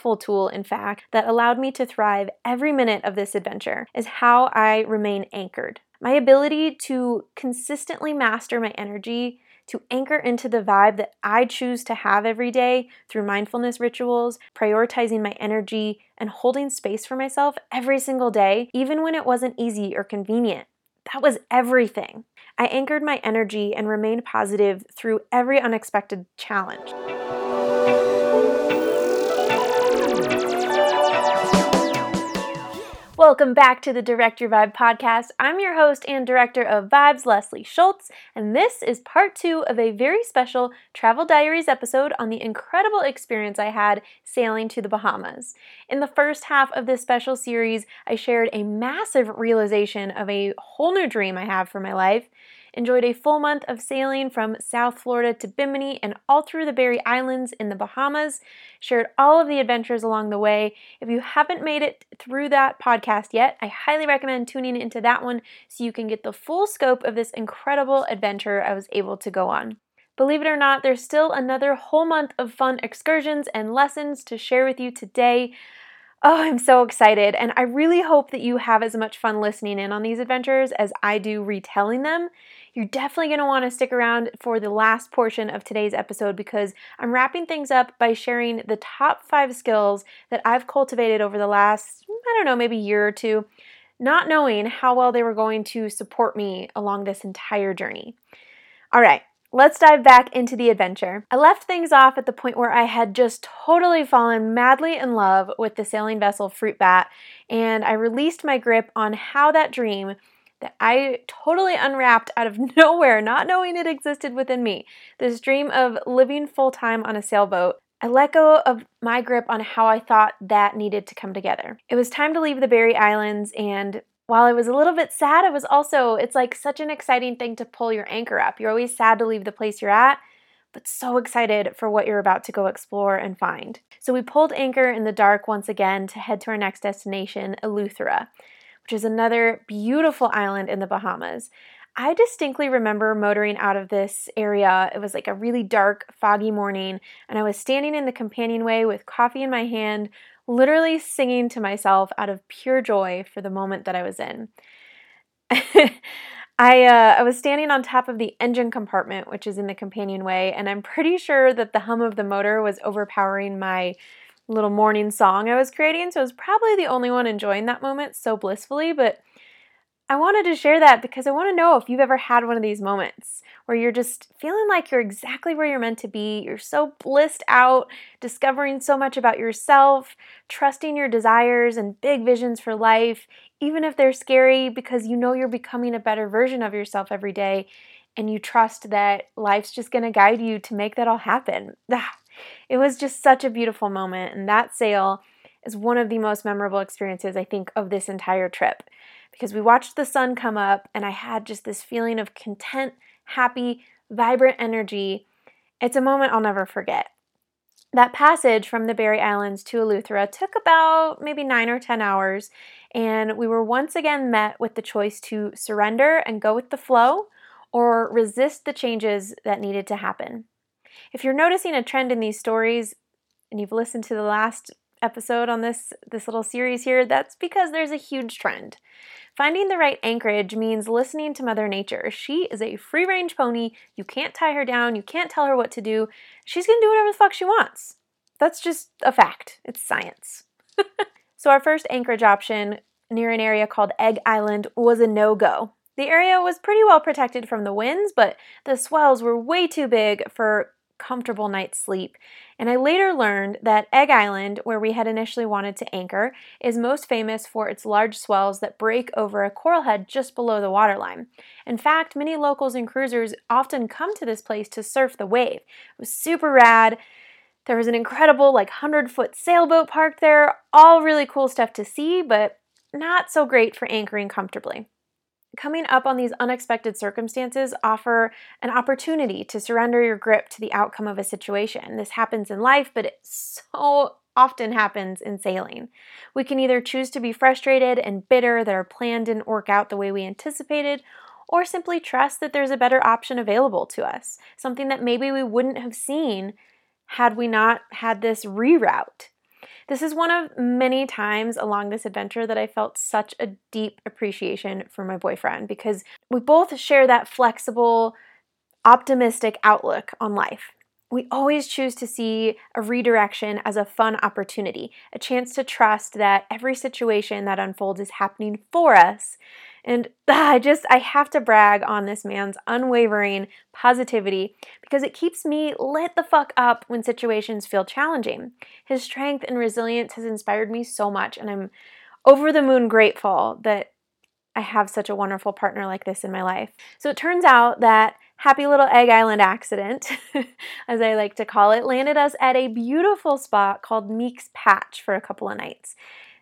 powerful tool, in fact, that allowed me to thrive every minute of this adventure is how I remain anchored. My ability to consistently master my energy, to anchor into the vibe that I choose to have every day through mindfulness rituals, prioritizing my energy, and holding space for myself every single day, even when it wasn't easy or convenient. That was everything. I anchored my energy and remained positive through every unexpected challenge. Welcome back to the Direct Your Vibe podcast. I'm your host and director of Vibes, Leslie Schultz, and this is part two of a very special Travel Diaries episode on the incredible experience I had sailing to the Bahamas. In the first half of this special series, I shared a massive realization of a whole new dream I have for my life enjoyed a full month of sailing from South Florida to Bimini and all through the Berry Islands in the Bahamas, shared all of the adventures along the way. If you haven't made it through that podcast yet, I highly recommend tuning into that one so you can get the full scope of this incredible adventure I was able to go on. Believe it or not, there's still another whole month of fun excursions and lessons to share with you today. Oh, I'm so excited, and I really hope that you have as much fun listening in on these adventures as I do retelling them you're definitely going to want to stick around for the last portion of today's episode because I'm wrapping things up by sharing the top five skills that I've cultivated over the last, I don't know, maybe year or two, not knowing how well they were going to support me along this entire journey. All right, Let's dive back into the adventure. I left things off at the point where I had just totally fallen madly in love with the sailing vessel Fruit Bat, and I released my grip on how that dream that I totally unwrapped out of nowhere, not knowing it existed within me. This dream of living full time on a sailboat. I let go of my grip on how I thought that needed to come together. It was time to leave the Berry Islands, and while I was a little bit sad, it was also, it's like such an exciting thing to pull your anchor up. You're always sad to leave the place you're at, but so excited for what you're about to go explore and find. So we pulled anchor in the dark once again to head to our next destination, Eleuthera which is another beautiful island in the Bahamas. I distinctly remember motoring out of this area. It was like a really dark, foggy morning, and I was standing in the companionway with coffee in my hand, literally singing to myself out of pure joy for the moment that I was in. I, uh, I was standing on top of the engine compartment, which is in the companionway, and I'm pretty sure that the hum of the motor was overpowering my little morning song I was creating. So I was probably the only one enjoying that moment so blissfully, but I wanted to share that because I want to know if you've ever had one of these moments where you're just feeling like you're exactly where you're meant to be. You're so blissed out, discovering so much about yourself, trusting your desires and big visions for life, even if they're scary, because you know you're becoming a better version of yourself every day and you trust that life's just going to guide you to make that all happen. It was just such a beautiful moment, and that sail is one of the most memorable experiences I think of this entire trip because we watched the sun come up and I had just this feeling of content, happy, vibrant energy. It's a moment I'll never forget. That passage from the Berry Islands to Eleuthera took about maybe nine or 10 hours, and we were once again met with the choice to surrender and go with the flow or resist the changes that needed to happen. If you're noticing a trend in these stories and you've listened to the last episode on this this little series here, that's because there's a huge trend. Finding the right anchorage means listening to Mother Nature. She is a free range pony. You can't tie her down, you can't tell her what to do. She's going to do whatever the fuck she wants. That's just a fact. It's science. so, our first anchorage option near an area called Egg Island was a no go. The area was pretty well protected from the winds, but the swells were way too big for comfortable night's sleep. And I later learned that Egg Island, where we had initially wanted to anchor, is most famous for its large swells that break over a coral head just below the waterline. In fact, many locals and cruisers often come to this place to surf the wave. It was super rad. There was an incredible, like, 100 foot sailboat parked there. All really cool stuff to see, but not so great for anchoring comfortably coming up on these unexpected circumstances offer an opportunity to surrender your grip to the outcome of a situation. This happens in life, but it so often happens in sailing. We can either choose to be frustrated and bitter that our plan didn't work out the way we anticipated, or simply trust that there's a better option available to us, something that maybe we wouldn't have seen had we not had this reroute. This is one of many times along this adventure that I felt such a deep appreciation for my boyfriend because we both share that flexible, optimistic outlook on life. We always choose to see a redirection as a fun opportunity, a chance to trust that every situation that unfolds is happening for us and I just, I have to brag on this man's unwavering positivity because it keeps me lit the fuck up when situations feel challenging. His strength and resilience has inspired me so much, and I'm over the moon grateful that I have such a wonderful partner like this in my life. So it turns out that Happy Little Egg Island accident, as I like to call it, landed us at a beautiful spot called Meek's Patch for a couple of nights.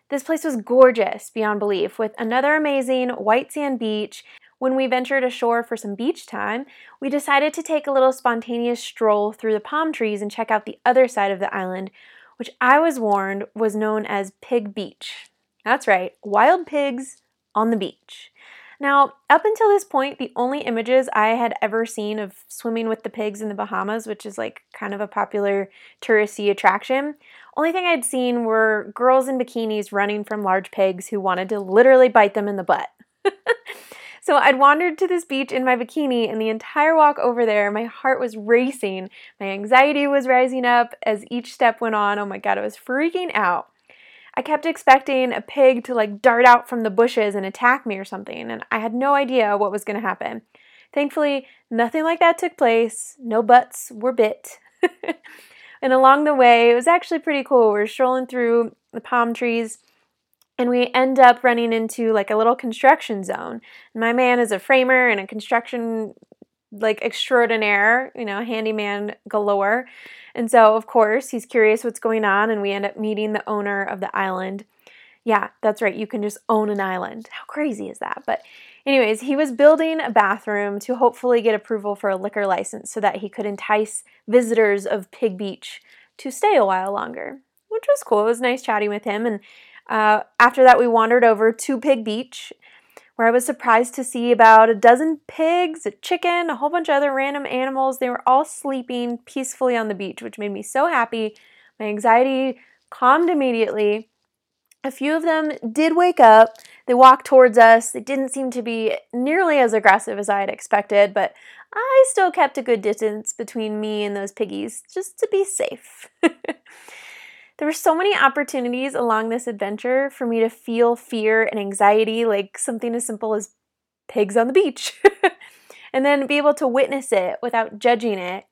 This place was gorgeous beyond belief, with another amazing white sand beach. When we ventured ashore for some beach time, we decided to take a little spontaneous stroll through the palm trees and check out the other side of the island, which I was warned was known as Pig Beach. That's right, wild pigs on the beach. Now, up until this point, the only images I had ever seen of swimming with the pigs in the Bahamas, which is like kind of a popular touristy attraction, only thing I'd seen were girls in bikinis running from large pigs who wanted to literally bite them in the butt. so I'd wandered to this beach in my bikini, and the entire walk over there, my heart was racing. My anxiety was rising up as each step went on. Oh my god, I was freaking out. I kept expecting a pig to like dart out from the bushes and attack me or something, and I had no idea what was going to happen. Thankfully, nothing like that took place. No butts were bit. and along the way, it was actually pretty cool. We are strolling through the palm trees and we end up running into like a little construction zone. My man is a framer and a construction like extraordinaire, you know, handyman galore. And so, of course, he's curious what's going on, and we end up meeting the owner of the island. Yeah, that's right. You can just own an island. How crazy is that? But, anyways, he was building a bathroom to hopefully get approval for a liquor license so that he could entice visitors of Pig Beach to stay a while longer, which was cool. It was nice chatting with him. And uh, after that, we wandered over to Pig Beach where I was surprised to see about a dozen pigs, a chicken, a whole bunch of other random animals. They were all sleeping peacefully on the beach, which made me so happy. My anxiety calmed immediately. A few of them did wake up. They walked towards us. They didn't seem to be nearly as aggressive as I had expected, but I still kept a good distance between me and those piggies just to be safe. There were so many opportunities along this adventure for me to feel fear and anxiety, like something as simple as pigs on the beach, and then be able to witness it without judging it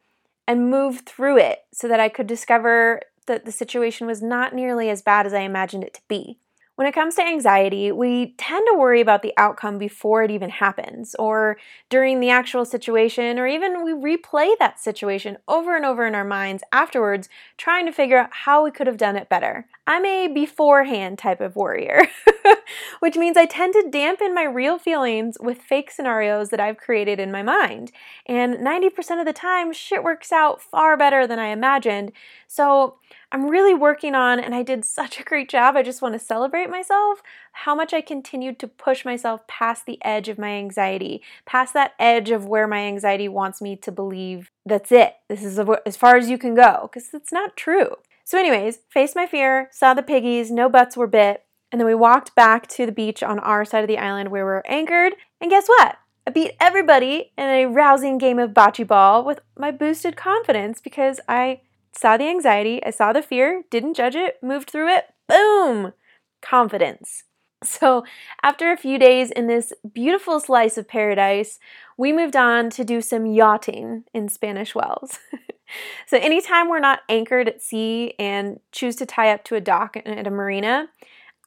and move through it so that I could discover that the situation was not nearly as bad as I imagined it to be. When it comes to anxiety, we tend to worry about the outcome before it even happens, or during the actual situation, or even we replay that situation over and over in our minds afterwards, trying to figure out how we could have done it better. I'm a beforehand type of worrier, which means I tend to dampen my real feelings with fake scenarios that I've created in my mind. And 90% of the time, shit works out far better than I imagined. So I'm really working on, and I did such a great job. I just want to celebrate myself, how much I continued to push myself past the edge of my anxiety, past that edge of where my anxiety wants me to believe that's it. This is as far as you can go, because it's not true. So, anyways, faced my fear, saw the piggies, no butts were bit, and then we walked back to the beach on our side of the island where we are anchored. And guess what? I beat everybody in a rousing game of bocce ball with my boosted confidence because I saw the anxiety, I saw the fear, didn't judge it, moved through it. Boom! Confidence. So, after a few days in this beautiful slice of paradise, we moved on to do some yachting in Spanish Wells. so, anytime we're not anchored at sea and choose to tie up to a dock at a marina,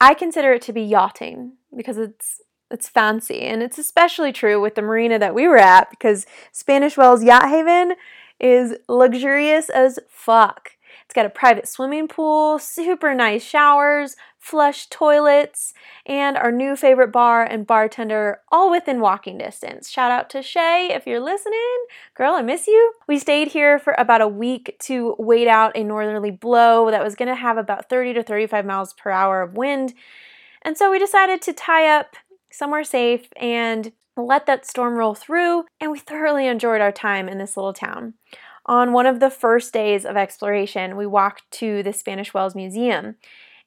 I consider it to be yachting because it's it's fancy and it's especially true with the marina that we were at because Spanish Wells Yacht Haven is luxurious as fuck. It's got a private swimming pool, super nice showers, flush toilets, and our new favorite bar and bartender all within walking distance. Shout out to Shay if you're listening. Girl, I miss you. We stayed here for about a week to wait out a northerly blow that was going to have about 30 to 35 miles per hour of wind. And so we decided to tie up somewhere safe and let that storm roll through, and we thoroughly enjoyed our time in this little town. On one of the first days of exploration, we walked to the Spanish Wells Museum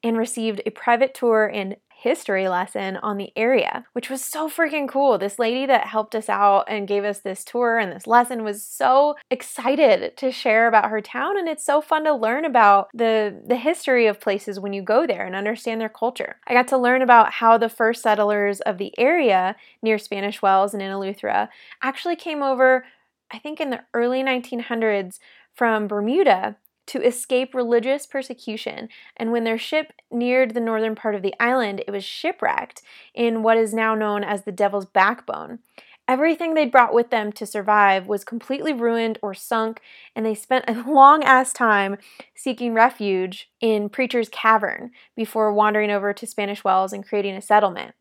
and received a private tour and history lesson on the area, which was so freaking cool. This lady that helped us out and gave us this tour and this lesson was so excited to share about her town and it's so fun to learn about the the history of places when you go there and understand their culture. I got to learn about how the first settlers of the area near Spanish Wells and in Eleuthera actually came over I think in the early 1900s from Bermuda to escape religious persecution, and when their ship neared the northern part of the island, it was shipwrecked in what is now known as the Devil's Backbone. Everything they'd brought with them to survive was completely ruined or sunk, and they spent a long ass time seeking refuge in Preacher's Cavern before wandering over to Spanish Wells and creating a settlement.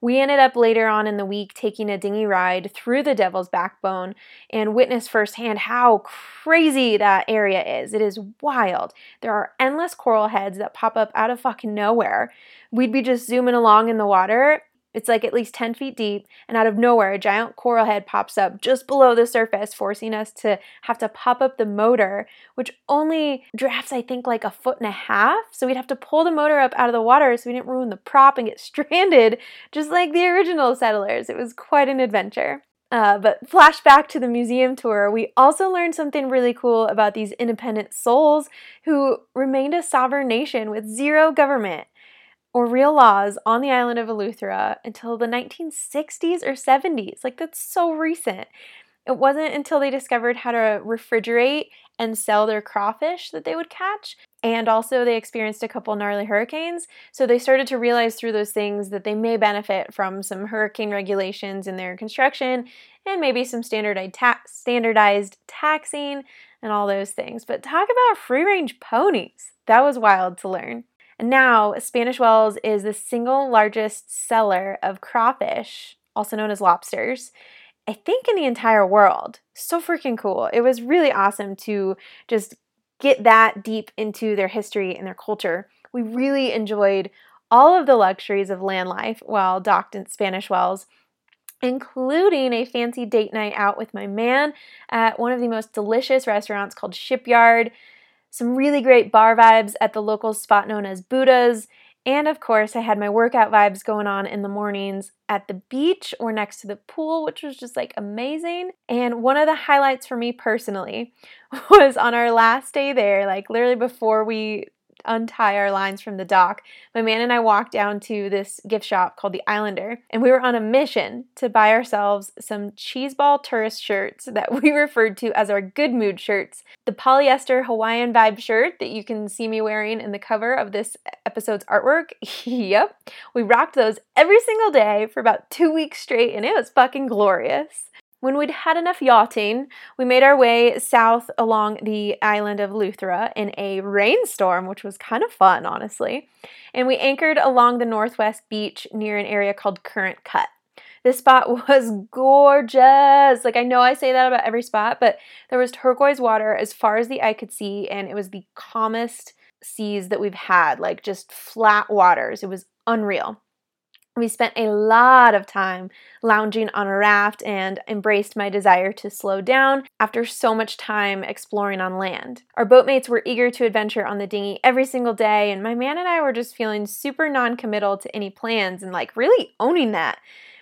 We ended up later on in the week taking a dinghy ride through the Devil's Backbone and witnessed firsthand how crazy that area is. It is wild. There are endless coral heads that pop up out of fucking nowhere. We'd be just zooming along in the water it's like at least 10 feet deep, and out of nowhere, a giant coral head pops up just below the surface, forcing us to have to pop up the motor, which only drafts, I think, like a foot and a half. So we'd have to pull the motor up out of the water so we didn't ruin the prop and get stranded, just like the original settlers. It was quite an adventure. Uh, but flashback to the museum tour, we also learned something really cool about these independent souls who remained a sovereign nation with zero government or real laws on the island of Eleuthera until the 1960s or 70s. Like, that's so recent. It wasn't until they discovered how to refrigerate and sell their crawfish that they would catch. And also, they experienced a couple gnarly hurricanes. So, they started to realize through those things that they may benefit from some hurricane regulations in their construction and maybe some standardized, ta- standardized taxing and all those things. But talk about free range ponies. That was wild to learn. Now, Spanish Wells is the single largest seller of crawfish, also known as lobsters, I think in the entire world. So freaking cool. It was really awesome to just get that deep into their history and their culture. We really enjoyed all of the luxuries of land life while docked in Spanish Wells, including a fancy date night out with my man at one of the most delicious restaurants called Shipyard some really great bar vibes at the local spot known as Buddha's, and of course, I had my workout vibes going on in the mornings at the beach or next to the pool, which was just like amazing. And one of the highlights for me personally was on our last day there, like literally before we untie our lines from the dock, my man and I walked down to this gift shop called the Islander, and we were on a mission to buy ourselves some cheeseball tourist shirts that we referred to as our good mood shirts. The polyester Hawaiian vibe shirt that you can see me wearing in the cover of this episode's artwork. yep, we rocked those every single day for about two weeks straight, and it was fucking glorious. When we'd had enough yachting, we made our way south along the island of Eleuthera in a rainstorm, which was kind of fun, honestly. And we anchored along the northwest beach near an area called Current Cut. This spot was gorgeous. Like, I know I say that about every spot, but there was turquoise water as far as the eye could see, and it was the calmest seas that we've had, like just flat waters. It was unreal. We spent a lot of time lounging on a raft and embraced my desire to slow down after so much time exploring on land. Our boatmates were eager to adventure on the dinghy every single day, and my man and I were just feeling super non committal to any plans and like really owning that,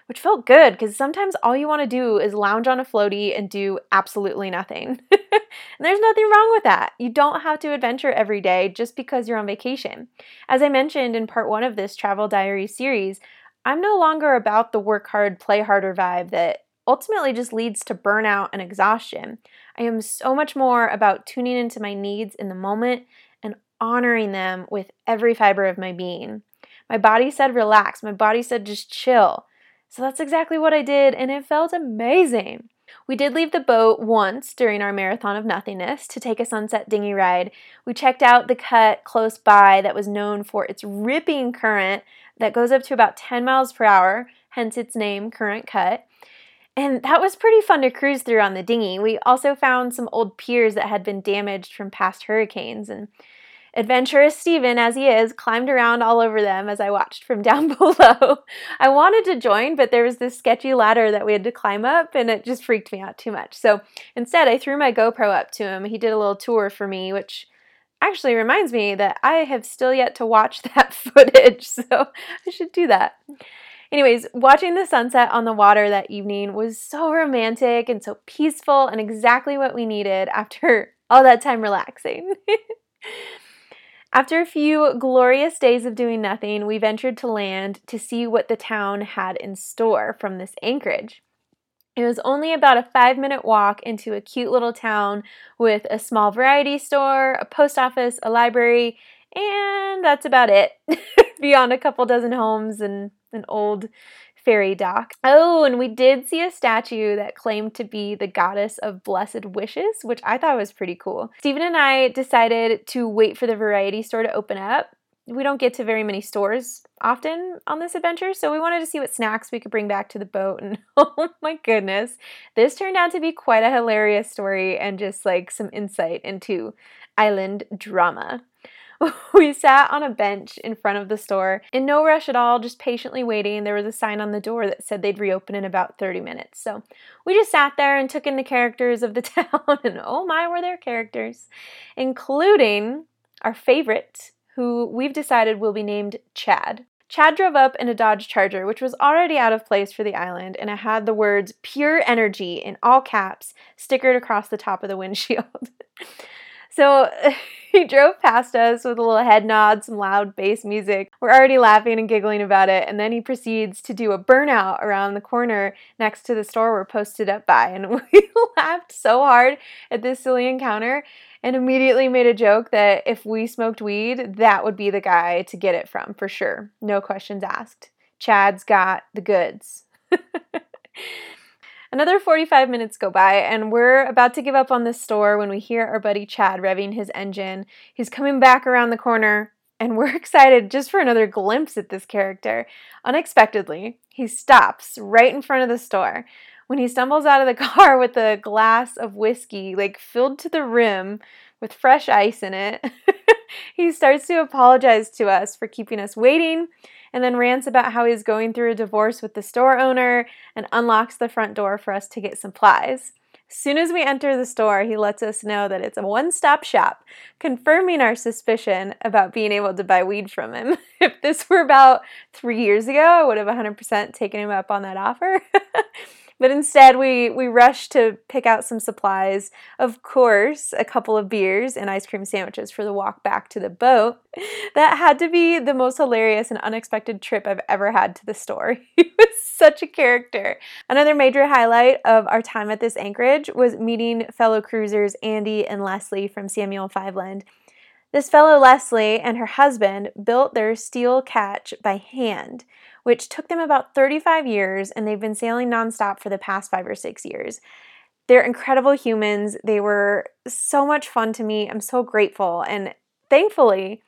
which felt good because sometimes all you want to do is lounge on a floaty and do absolutely nothing. and there's nothing wrong with that. You don't have to adventure every day just because you're on vacation. As I mentioned in part one of this travel diary series, I'm no longer about the work hard, play harder vibe that ultimately just leads to burnout and exhaustion. I am so much more about tuning into my needs in the moment and honoring them with every fiber of my being. My body said relax, my body said just chill. So that's exactly what I did, and it felt amazing. We did leave the boat once during our marathon of nothingness to take a sunset dinghy ride. We checked out the cut close by that was known for its ripping current that goes up to about 10 miles per hour, hence its name, Current Cut. And that was pretty fun to cruise through on the dinghy. We also found some old piers that had been damaged from past hurricanes. And Adventurous Stephen, as he is, climbed around all over them as I watched from down below. I wanted to join, but there was this sketchy ladder that we had to climb up, and it just freaked me out too much. So instead, I threw my GoPro up to him. He did a little tour for me, which actually reminds me that I have still yet to watch that footage, so I should do that. Anyways, watching the sunset on the water that evening was so romantic and so peaceful and exactly what we needed after all that time relaxing. After a few glorious days of doing nothing, we ventured to land to see what the town had in store from this anchorage. It was only about a five minute walk into a cute little town with a small variety store, a post office, a library, and that's about it. Beyond a couple dozen homes and an old ferry dock. Oh, and we did see a statue that claimed to be the goddess of blessed wishes, which I thought was pretty cool. Stephen and I decided to wait for the variety store to open up. We don't get to very many stores often on this adventure, so we wanted to see what snacks we could bring back to the boat. And oh my goodness, this turned out to be quite a hilarious story and just like some insight into island drama. we sat on a bench in front of the store in no rush at all, just patiently waiting. There was a sign on the door that said they'd reopen in about 30 minutes. So we just sat there and took in the characters of the town, and oh my, were there characters, including our favorite, who we've decided will be named Chad. Chad drove up in a Dodge Charger, which was already out of place for the island, and it had the words pure energy in all caps stickered across the top of the windshield. so he drove past us with a little head nod, some loud bass music. We're already laughing and giggling about it, and then he proceeds to do a burnout around the corner next to the store we're posted up by. And we laughed so hard at this silly encounter and immediately made a joke that if we smoked weed, that would be the guy to get it from for sure. No questions asked. Chad's got the goods. Another 45 minutes go by, and we're about to give up on this store when we hear our buddy Chad revving his engine. He's coming back around the corner, and we're excited just for another glimpse at this character. Unexpectedly, he stops right in front of the store. When he stumbles out of the car with a glass of whiskey, like filled to the rim with fresh ice in it, he starts to apologize to us for keeping us waiting and then rants about how he's going through a divorce with the store owner and unlocks the front door for us to get supplies. As soon as we enter the store, he lets us know that it's a one stop shop, confirming our suspicion about being able to buy weed from him. if this were about three years ago, I would have 100% taken him up on that offer. But instead, we, we rushed to pick out some supplies. Of course, a couple of beers and ice cream sandwiches for the walk back to the boat. That had to be the most hilarious and unexpected trip I've ever had to the store. He was such a character. Another major highlight of our time at this anchorage was meeting fellow cruisers Andy and Leslie from Samuel Fiveland. This fellow Leslie and her husband built their steel ketch by hand which took them about 35 years, and they've been sailing nonstop for the past five or six years. They're incredible humans. They were so much fun to me. I'm so grateful. And thankfully,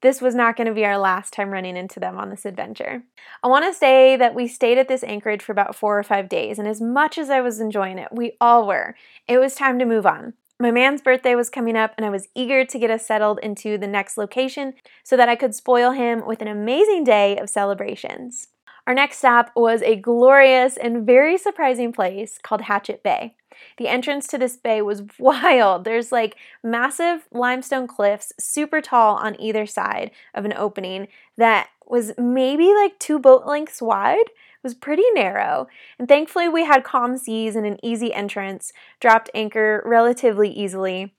this was not going to be our last time running into them on this adventure. I want to say that we stayed at this anchorage for about four or five days, and as much as I was enjoying it, we all were, it was time to move on. My man's birthday was coming up, and I was eager to get us settled into the next location so that I could spoil him with an amazing day of celebrations. Our next stop was a glorious and very surprising place called Hatchet Bay. The entrance to this bay was wild. There's like massive limestone cliffs, super tall on either side of an opening that was maybe like two boat lengths wide was pretty narrow, and thankfully we had calm seas and an easy entrance, dropped anchor relatively easily.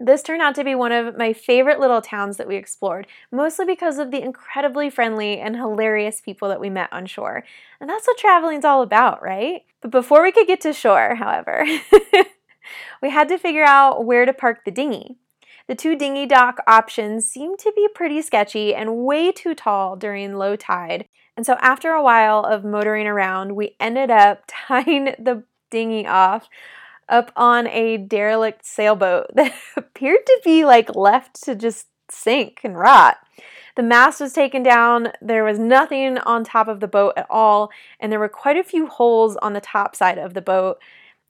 This turned out to be one of my favorite little towns that we explored, mostly because of the incredibly friendly and hilarious people that we met on shore. And that's what traveling's all about, right? But before we could get to shore, however, we had to figure out where to park the dinghy. The two dinghy dock options seemed to be pretty sketchy and way too tall during low tide, and so after a while of motoring around, we ended up tying the dinghy off up on a derelict sailboat that appeared to be like left to just sink and rot. The mast was taken down, there was nothing on top of the boat at all, and there were quite a few holes on the top side of the boat.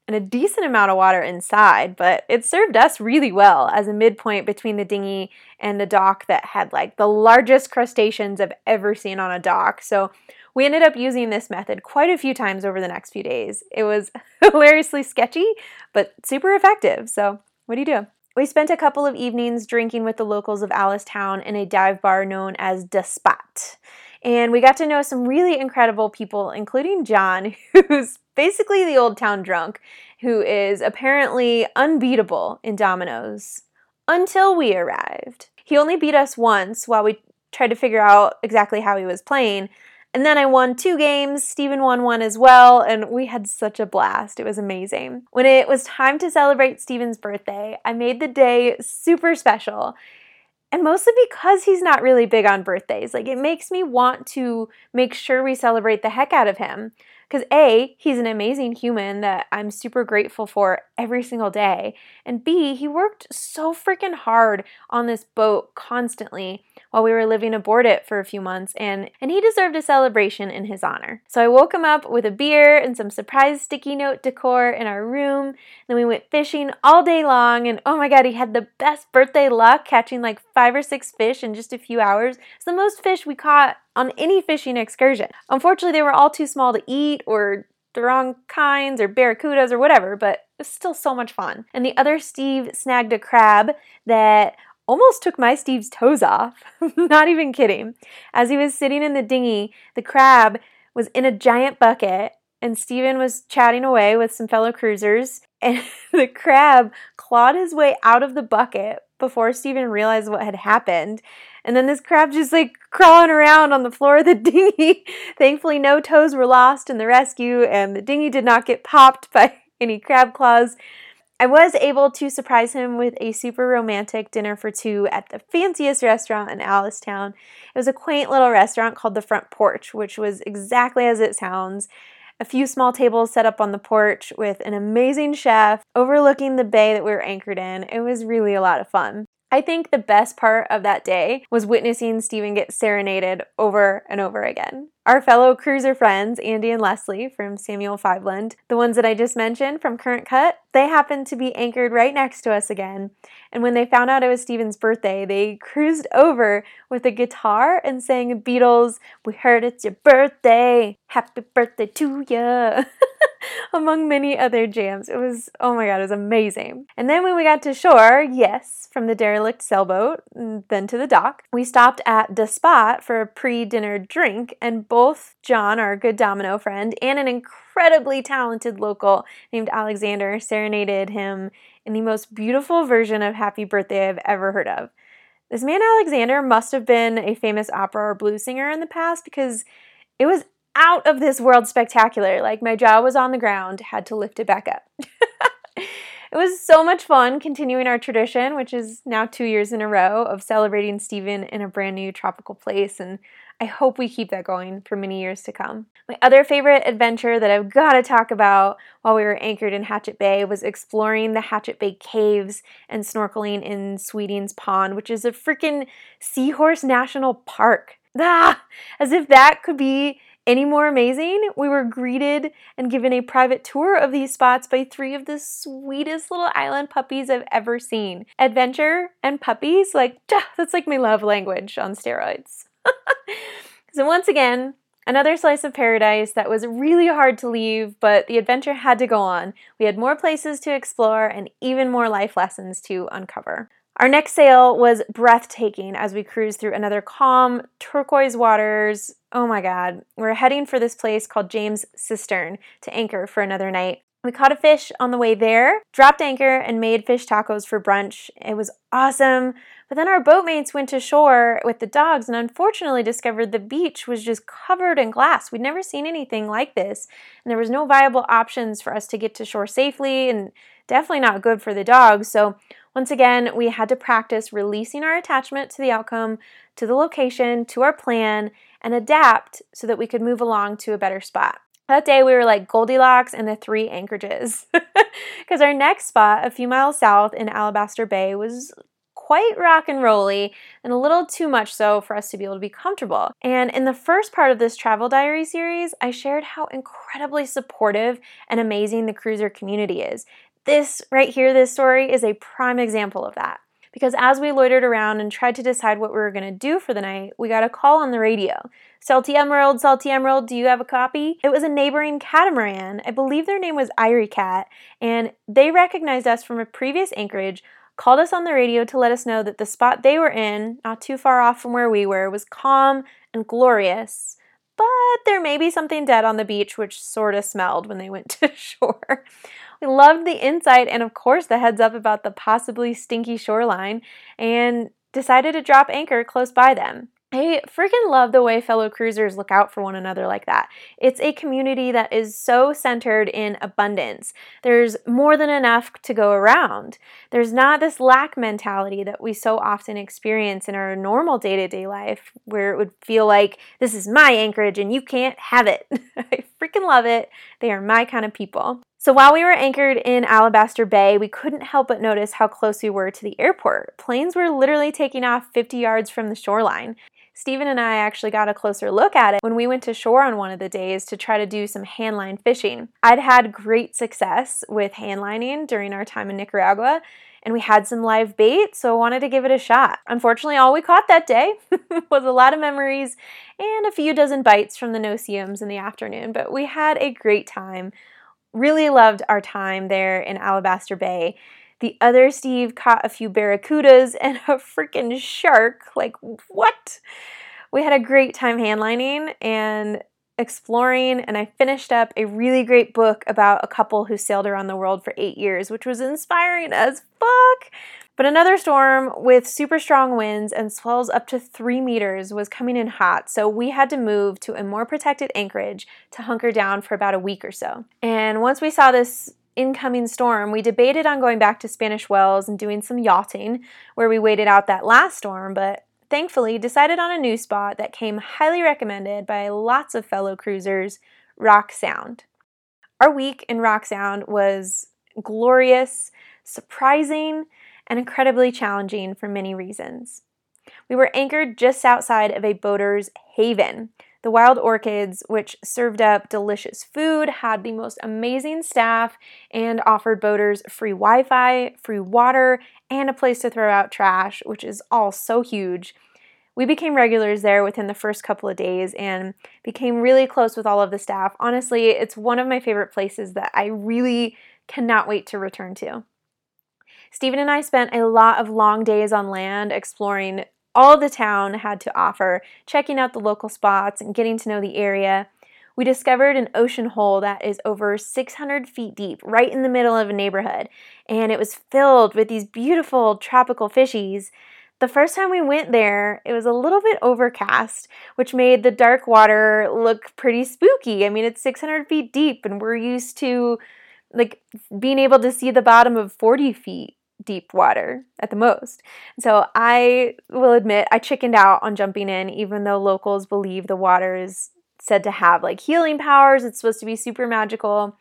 And a decent amount of water inside, but it served us really well as a midpoint between the dinghy and the dock that had like the largest crustaceans I've ever seen on a dock. So we ended up using this method quite a few times over the next few days. It was hilariously sketchy, but super effective. So, what do you do? We spent a couple of evenings drinking with the locals of Alice-Town in a dive bar known as Da Spot. And we got to know some really incredible people, including John, who's basically the old town drunk, who is apparently unbeatable in dominoes until we arrived. He only beat us once while we tried to figure out exactly how he was playing, and then I won two games. Steven won one as well, and we had such a blast. It was amazing. When it was time to celebrate Steven's birthday, I made the day super special. And mostly because he's not really big on birthdays. Like, it makes me want to make sure we celebrate the heck out of him. Because A, he's an amazing human that I'm super grateful for every single day. And B, he worked so freaking hard on this boat constantly while we were living aboard it for a few months, and, and he deserved a celebration in his honor. So I woke him up with a beer and some surprise sticky note decor in our room. Then we went fishing all day long, and oh my god, he had the best birthday luck catching like five or six fish in just a few hours. It's the most fish we caught on any fishing excursion. Unfortunately, they were all too small to eat or the wrong kinds or barracudas or whatever, but it's still so much fun. And the other Steve snagged a crab that almost took my Steve's toes off. Not even kidding. As he was sitting in the dinghy, the crab was in a giant bucket, and Steven was chatting away with some fellow cruisers, and the crab clawed his way out of the bucket before Steven realized what had happened. And then this crab just like crawling around on the floor of the dinghy. Thankfully, no toes were lost in the rescue, and the dinghy did not get popped by any crab claws. I was able to surprise him with a super romantic dinner for two at the fanciest restaurant in Alice-Town. It was a quaint little restaurant called the Front Porch, which was exactly as it sounds. A few small tables set up on the porch with an amazing chef overlooking the bay that we were anchored in. It was really a lot of fun. I think the best part of that day was witnessing Steven get serenaded over and over again. Our fellow cruiser friends, Andy and Leslie from Samuel Fiveland, the ones that I just mentioned from Current Cut, they happened to be anchored right next to us again. And when they found out it was Steven's birthday, they cruised over with a guitar and sang Beatles, We Heard It's Your Birthday, Happy Birthday to Ya. among many other jams. It was, oh my god, it was amazing. And then when we got to shore, yes, from the derelict sailboat, mm, then to the dock, we stopped at the spot for a pre dinner drink, and both John, our good domino friend, and an incredibly talented local named Alexander serenaded him in the most beautiful version of Happy Birthday I've ever heard of. This man Alexander must have been a famous opera or blues singer in the past because it was out of this world spectacular. Like my jaw was on the ground, had to lift it back up. it was so much fun continuing our tradition, which is now two years in a row, of celebrating Stephen in a brand new tropical place. And I hope we keep that going for many years to come. My other favorite adventure that I've got to talk about while we were anchored in Hatchet Bay was exploring the Hatchet Bay caves and snorkeling in Sweeting's Pond, which is a freaking seahorse national park. Ah, as if that could be any more amazing, we were greeted and given a private tour of these spots by three of the sweetest little island puppies I've ever seen. Adventure and puppies, like, that's like my love language on steroids. So, once again, another slice of paradise that was really hard to leave, but the adventure had to go on. We had more places to explore and even more life lessons to uncover. Our next sail was breathtaking as we cruised through another calm, turquoise waters. Oh my god. We're heading for this place called James Cistern to anchor for another night. We caught a fish on the way there, dropped anchor, and made fish tacos for brunch. It was awesome. But then our boatmates went to shore with the dogs and unfortunately discovered the beach was just covered in glass. We'd never seen anything like this, and there was no viable options for us to get to shore safely and definitely not good for the dogs. So once again, we had to practice releasing our attachment to the outcome, to the location, to our plan, and adapt so that we could move along to a better spot. That day, we were like Goldilocks and the three anchorages. Because our next spot, a few miles south in Alabaster Bay, was quite rock and rolly and a little too much so for us to be able to be comfortable. And in the first part of this travel diary series, I shared how incredibly supportive and amazing the cruiser community is. This right here, this story is a prime example of that because as we loitered around and tried to decide what we were going to do for the night, we got a call on the radio. Salty Emerald, Salty Emerald, do you have a copy? It was a neighboring catamaran. I believe their name was Irie Cat, and they recognized us from a previous anchorage, called us on the radio to let us know that the spot they were in, not too far off from where we were, was calm and glorious. But there may be something dead on the beach, which sort of smelled when they went to shore. We loved the insight and, of course, the heads up about the possibly stinky shoreline and decided to drop anchor close by them. I freaking love the way fellow cruisers look out for one another like that. It's a community that is so centered in abundance. There's more than enough to go around. There's not this lack mentality that we so often experience in our normal day to day life where it would feel like this is my anchorage and you can't have it. I freaking love it. They are my kind of people. So while we were anchored in Alabaster Bay, we couldn't help but notice how close we were to the airport. Planes were literally taking off 50 yards from the shoreline. Stephen and I actually got a closer look at it when we went to shore on one of the days to try to do some handline fishing. I'd had great success with handlining during our time in Nicaragua, and we had some live bait, so I wanted to give it a shot. Unfortunately, all we caught that day was a lot of memories and a few dozen bites from the no-see-ums in the afternoon, but we had a great time really loved our time there in Alabaster Bay. The other Steve caught a few barracudas and a freaking shark. Like, what? We had a great time handlining and exploring, and I finished up a really great book about a couple who sailed around the world for eight years, which was inspiring as fuck. But another storm with super strong winds and swells up to three meters was coming in hot, so we had to move to a more protected anchorage to hunker down for about a week or so. And once we saw this incoming storm, we debated on going back to Spanish Wells and doing some yachting, where we waited out that last storm, but thankfully decided on a new spot that came highly recommended by lots of fellow cruisers Rock Sound. Our week in Rock Sound was glorious, surprising, and incredibly challenging for many reasons. We were anchored just outside of a boater's haven. The Wild Orchids, which served up delicious food, had the most amazing staff, and offered boaters free Wi Fi, free water, and a place to throw out trash, which is all so huge. We became regulars there within the first couple of days and became really close with all of the staff. Honestly, it's one of my favorite places that I really cannot wait to return to. Stephen and I spent a lot of long days on land exploring all the town had to offer, checking out the local spots and getting to know the area. We discovered an ocean hole that is over 600 feet deep, right in the middle of a neighborhood, and it was filled with these beautiful tropical fishies. The first time we went there, it was a little bit overcast, which made the dark water look pretty spooky. I mean, it's 600 feet deep, and we're used to like being able to see the bottom of 40 feet deep water at the most. So I will admit I chickened out on jumping in, even though locals believe the water is said to have like healing powers. It's supposed to be super magical.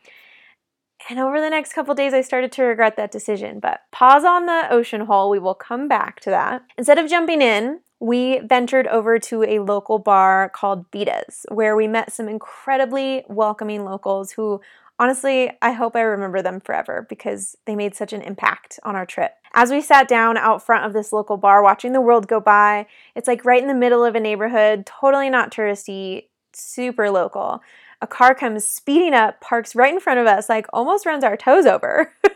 And over the next couple days, I started to regret that decision. But pause on the ocean hole. We will come back to that. Instead of jumping in, we ventured over to a local bar called Vita's, where we met some incredibly welcoming locals who Honestly, I hope I remember them forever because they made such an impact on our trip. As we sat down out front of this local bar watching the world go by, it's like right in the middle of a neighborhood, totally not touristy, super local. A car comes speeding up, parks right in front of us, like almost runs our toes over.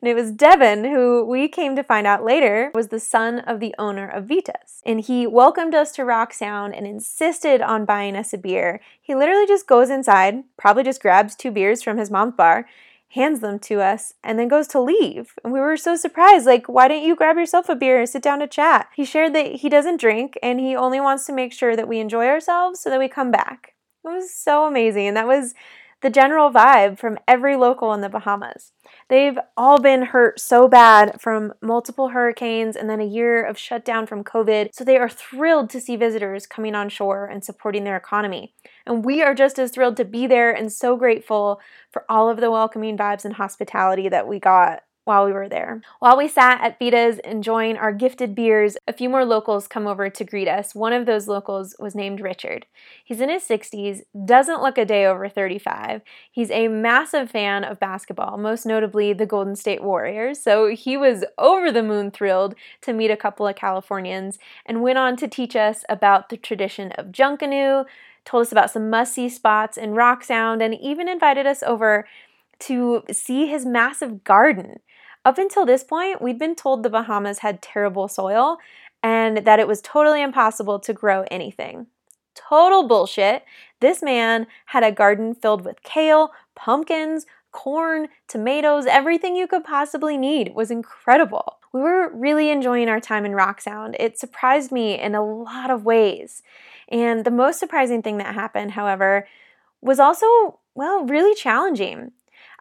And it was Devin, who we came to find out later was the son of the owner of Vitas. And he welcomed us to Rock Sound and insisted on buying us a beer. He literally just goes inside, probably just grabs two beers from his mom's bar, hands them to us, and then goes to leave. And we were so surprised. Like, why didn't you grab yourself a beer and sit down to chat? He shared that he doesn't drink and he only wants to make sure that we enjoy ourselves so that we come back. It was so amazing. And that was the general vibe from every local in the Bahamas. They've all been hurt so bad from multiple hurricanes and then a year of shutdown from COVID, so they are thrilled to see visitors coming on shore and supporting their economy. And we are just as thrilled to be there and so grateful for all of the welcoming vibes and hospitality that we got while we were there. While we sat at Vita's enjoying our gifted beers, a few more locals come over to greet us. One of those locals was named Richard. He's in his 60s, doesn't look a day over 35. He's a massive fan of basketball, most notably the Golden State Warriors, so he was over the moon thrilled to meet a couple of Californians and went on to teach us about the tradition of Junkanoo, told us about some must-see spots in Rock Sound, and even invited us over to see his massive garden. Up until this point, we'd been told the Bahamas had terrible soil and that it was totally impossible to grow anything. Total bullshit. This man had a garden filled with kale, pumpkins, corn, tomatoes, everything you could possibly need. Was incredible. We were really enjoying our time in Rock Sound. It surprised me in a lot of ways. And the most surprising thing that happened, however, was also, well, really challenging.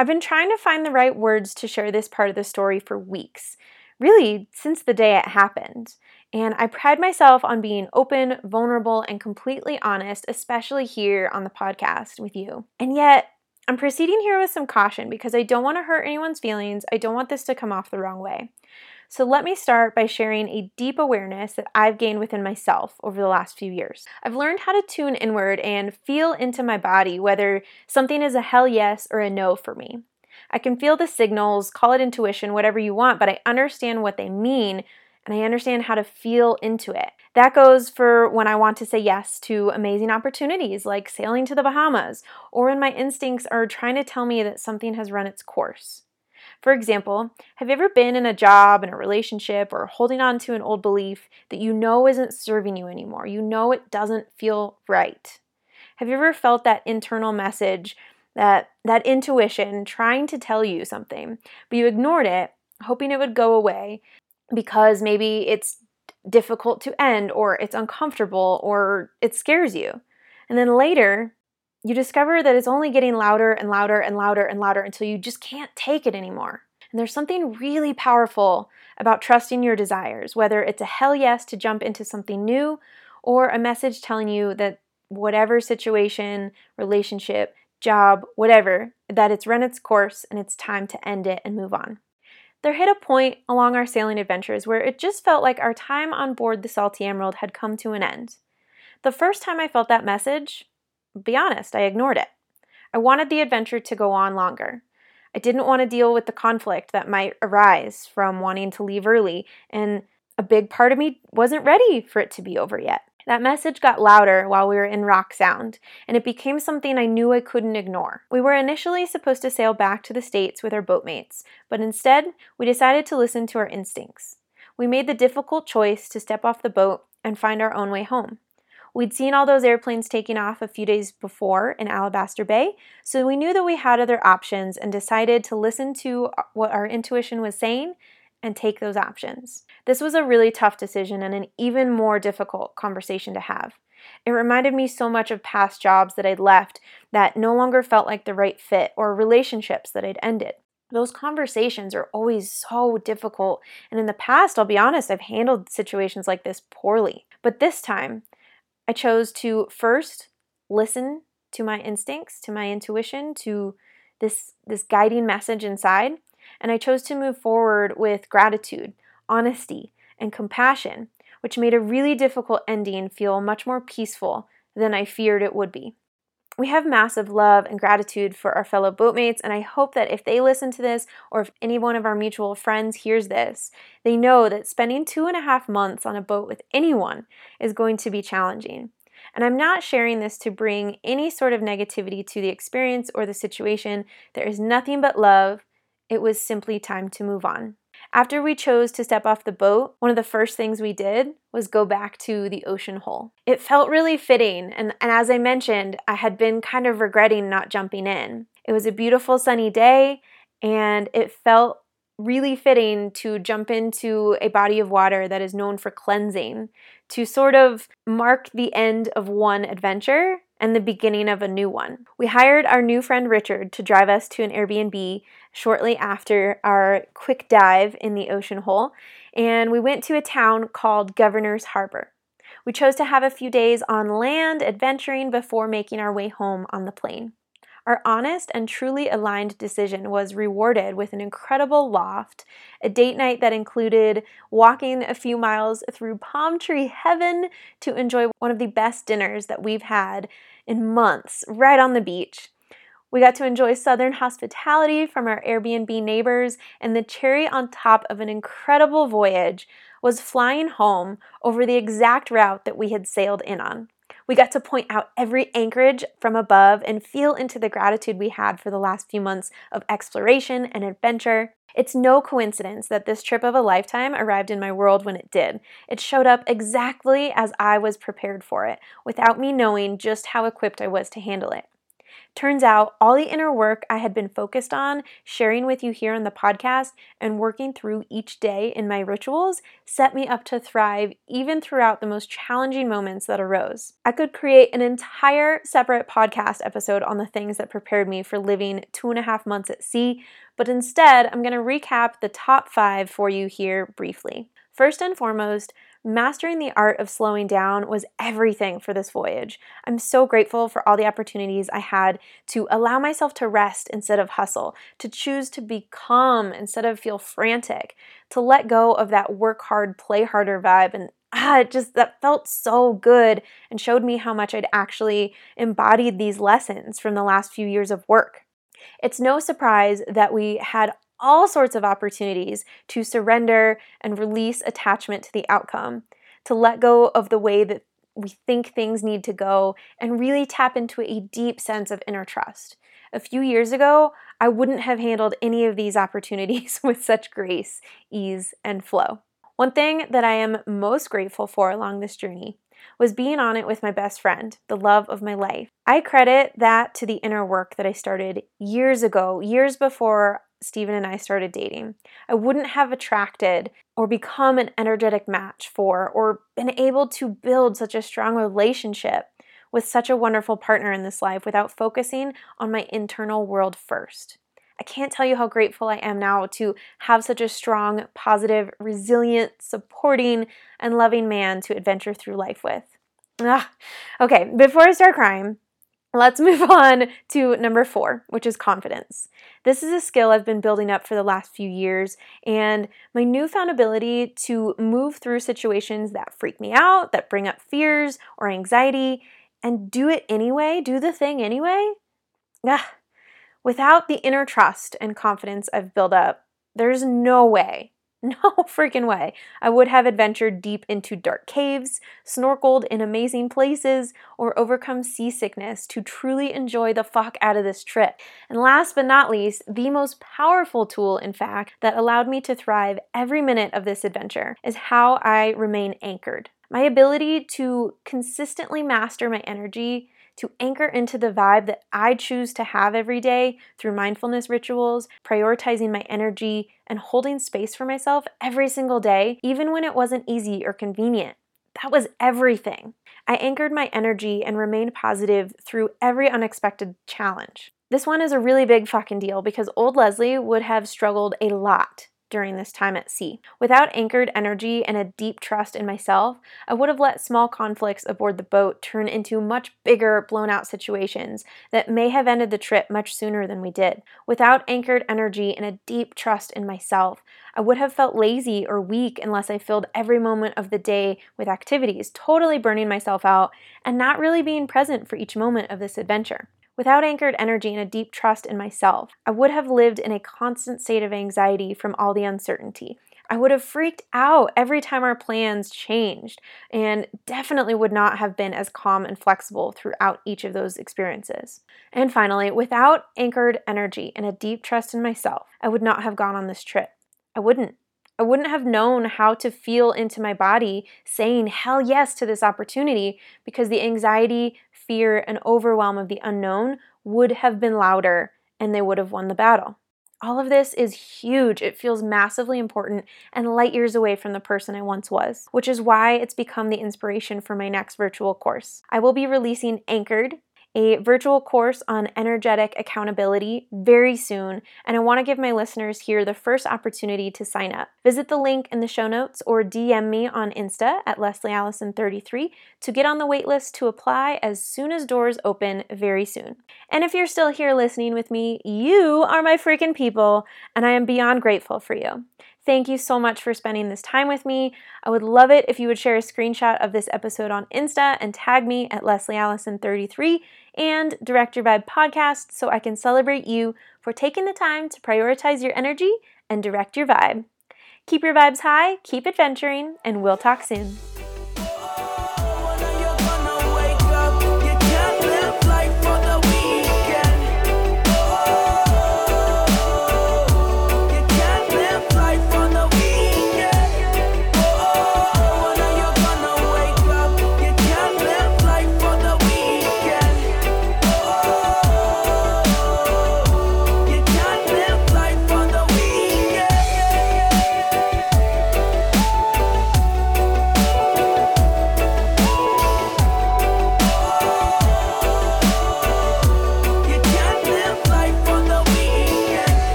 I've been trying to find the right words to share this part of the story for weeks, really, since the day it happened. And I pride myself on being open, vulnerable, and completely honest, especially here on the podcast with you. And yet, I'm proceeding here with some caution because I don't want to hurt anyone's feelings. I don't want this to come off the wrong way. So let me start by sharing a deep awareness that I've gained within myself over the last few years. I've learned how to tune inward and feel into my body whether something is a hell yes or a no for me. I can feel the signals, call it intuition, whatever you want, but I understand what they mean and I understand how to feel into it. That goes for when I want to say yes to amazing opportunities like sailing to the Bahamas, or when my instincts are trying to tell me that something has run its course. For example, have you ever been in a job, in a relationship, or holding on to an old belief that you know isn't serving you anymore? You know it doesn't feel right. Have you ever felt that internal message, that, that intuition trying to tell you something, but you ignored it, hoping it would go away because maybe it's difficult to end, or it's uncomfortable, or it scares you? And then later, you discover that it's only getting louder and louder and louder and louder until you just can't take it anymore. And there's something really powerful about trusting your desires, whether it's a hell yes to jump into something new or a message telling you that whatever situation, relationship, job, whatever, that it's run its course and it's time to end it and move on. There hit a point along our sailing adventures where it just felt like our time on board the Salty Emerald had come to an end. The first time I felt that message, be honest, I ignored it. I wanted the adventure to go on longer. I didn't want to deal with the conflict that might arise from wanting to leave early, and a big part of me wasn't ready for it to be over yet. That message got louder while we were in Rock Sound, and it became something I knew I couldn't ignore. We were initially supposed to sail back to the States with our boatmates, but instead, we decided to listen to our instincts. We made the difficult choice to step off the boat and find our own way home. We'd seen all those airplanes taking off a few days before in Alabaster Bay, so we knew that we had other options and decided to listen to uh, what our intuition was saying and take those options. This was a really tough decision and an even more difficult conversation to have. It reminded me so much of past jobs that I'd left that no longer felt like the right fit or relationships that I'd ended. Those conversations are always so difficult, and in the past, I'll be honest, I've handled situations like this poorly. But this time, I chose to first listen to my instincts, to my intuition, to this this guiding message inside, and I chose to move forward with gratitude, honesty, and compassion, which made a really difficult ending feel much more peaceful than I feared it would be. We have massive love and gratitude for our fellow boatmates, and I hope that if they listen to this or if any one of our mutual friends hears this, they know that spending two and a half months on a boat with anyone is going to be challenging. And I'm not sharing this to bring any sort of negativity to the experience or the situation. There is nothing but love. It was simply time to move on. After we chose to step off the boat, one of the first things we did was go back to the ocean hole. It felt really fitting, and, and as I mentioned, I had been kind of regretting not jumping in. It was a beautiful sunny day, and it felt really fitting to jump into a body of water that is known for cleansing to sort of mark the end of one adventure and the beginning of a new one. We hired our new friend Richard to drive us to an Airbnb shortly after our quick dive in the ocean hole, and we went to a town called Governor's Harbor. We chose to have a few days on land adventuring before making our way home on the plane. Our honest and truly aligned decision was rewarded with an incredible loft, a date night that included walking a few miles through palm tree heaven to enjoy one of the best dinners that we've had in months right on the beach. We got to enjoy Southern hospitality from our Airbnb neighbors, and the cherry on top of an incredible voyage was flying home over the exact route that we had sailed in on. We got to point out every anchorage from above and feel into the gratitude we had for the last few months of exploration and adventure. It's no coincidence that this trip of a lifetime arrived in my world when it did. It showed up exactly as I was prepared for it, without me knowing just how equipped I was to handle it. Turns out all the inner work I had been focused on sharing with you here on the podcast and working through each day in my rituals set me up to thrive even throughout the most challenging moments that arose. I could create an entire separate podcast episode on the things that prepared me for living two and a half months at sea, but instead I'm going to recap the top five for you here briefly. First and foremost, Mastering the art of slowing down was everything for this voyage. I'm so grateful for all the opportunities I had to allow myself to rest instead of hustle, to choose to be calm instead of feel frantic, to let go of that work hard, play harder vibe and ah, it just that felt so good and showed me how much I'd actually embodied these lessons from the last few years of work. It's no surprise that we had all sorts of opportunities to surrender and release attachment to the outcome, to let go of the way that we think things need to go, and really tap into a deep sense of inner trust. A few years ago, I wouldn't have handled any of these opportunities with such grace, ease, and flow. One thing that I am most grateful for along this journey was being on it with my best friend, the love of my life. I credit that to the inner work that I started years ago, years before Stephen and I started dating. I wouldn't have attracted or become an energetic match for or been able to build such a strong relationship with such a wonderful partner in this life without focusing on my internal world first. I can't tell you how grateful I am now to have such a strong, positive, resilient, supporting, and loving man to adventure through life with. Ah, okay, before I start crying, Let's move on to number four, which is confidence. This is a skill I've been building up for the last few years, and my newfound ability to move through situations that freak me out, that bring up fears or anxiety, and do it anyway, do the thing anyway. Ah, without the inner trust and confidence I've built up, there's no way No freaking way. I would have adventured deep into dark caves, snorkeled in amazing places, or overcome seasickness to truly enjoy the fuck out of this trip. And last but not least, the most powerful tool, in fact, that allowed me to thrive every minute of this adventure is how I remain anchored. My ability to consistently master my energy to anchor into the vibe that I choose to have every day through mindfulness rituals, prioritizing my energy, and holding space for myself every single day, even when it wasn't easy or convenient. That was everything. I anchored my energy and remained positive through every unexpected challenge. This one is a really big fucking deal because old Leslie would have struggled a lot during this time at sea. Without anchored energy and a deep trust in myself, I would have let small conflicts aboard the boat turn into much bigger, blown out situations that may have ended the trip much sooner than we did. Without anchored energy and a deep trust in myself, I would have felt lazy or weak unless I filled every moment of the day with activities, totally burning myself out and not really being present for each moment of this adventure. Without anchored energy and a deep trust in myself, I would have lived in a constant state of anxiety from all the uncertainty. I would have freaked out every time our plans changed and definitely would not have been as calm and flexible throughout each of those experiences. And finally, without anchored energy and a deep trust in myself, I would not have gone on this trip. I wouldn't. I wouldn't have known how to feel into my body saying hell yes to this opportunity because the anxiety, fear, and overwhelm of the unknown would have been louder and they would have won the battle. All of this is huge. It feels massively important and light years away from the person I once was, which is why it's become the inspiration for my next virtual course. I will be releasing Anchored, a virtual course on energetic accountability very soon, and I want to give my listeners here the first opportunity to sign up. Visit the link in the show notes or DM me on Insta at Leslie Allison33 to get on the waitlist to apply as soon as doors open very soon. And if you're still here listening with me, you are my freaking people, and I am beyond grateful for you. Thank you so much for spending this time with me. I would love it if you would share a screenshot of this episode on Insta and tag me at Leslie Allison33 and Direct Your Vibe podcast so I can celebrate you for taking the time to prioritize your energy and direct your vibe. Keep your vibes high, keep adventuring, and we'll talk soon.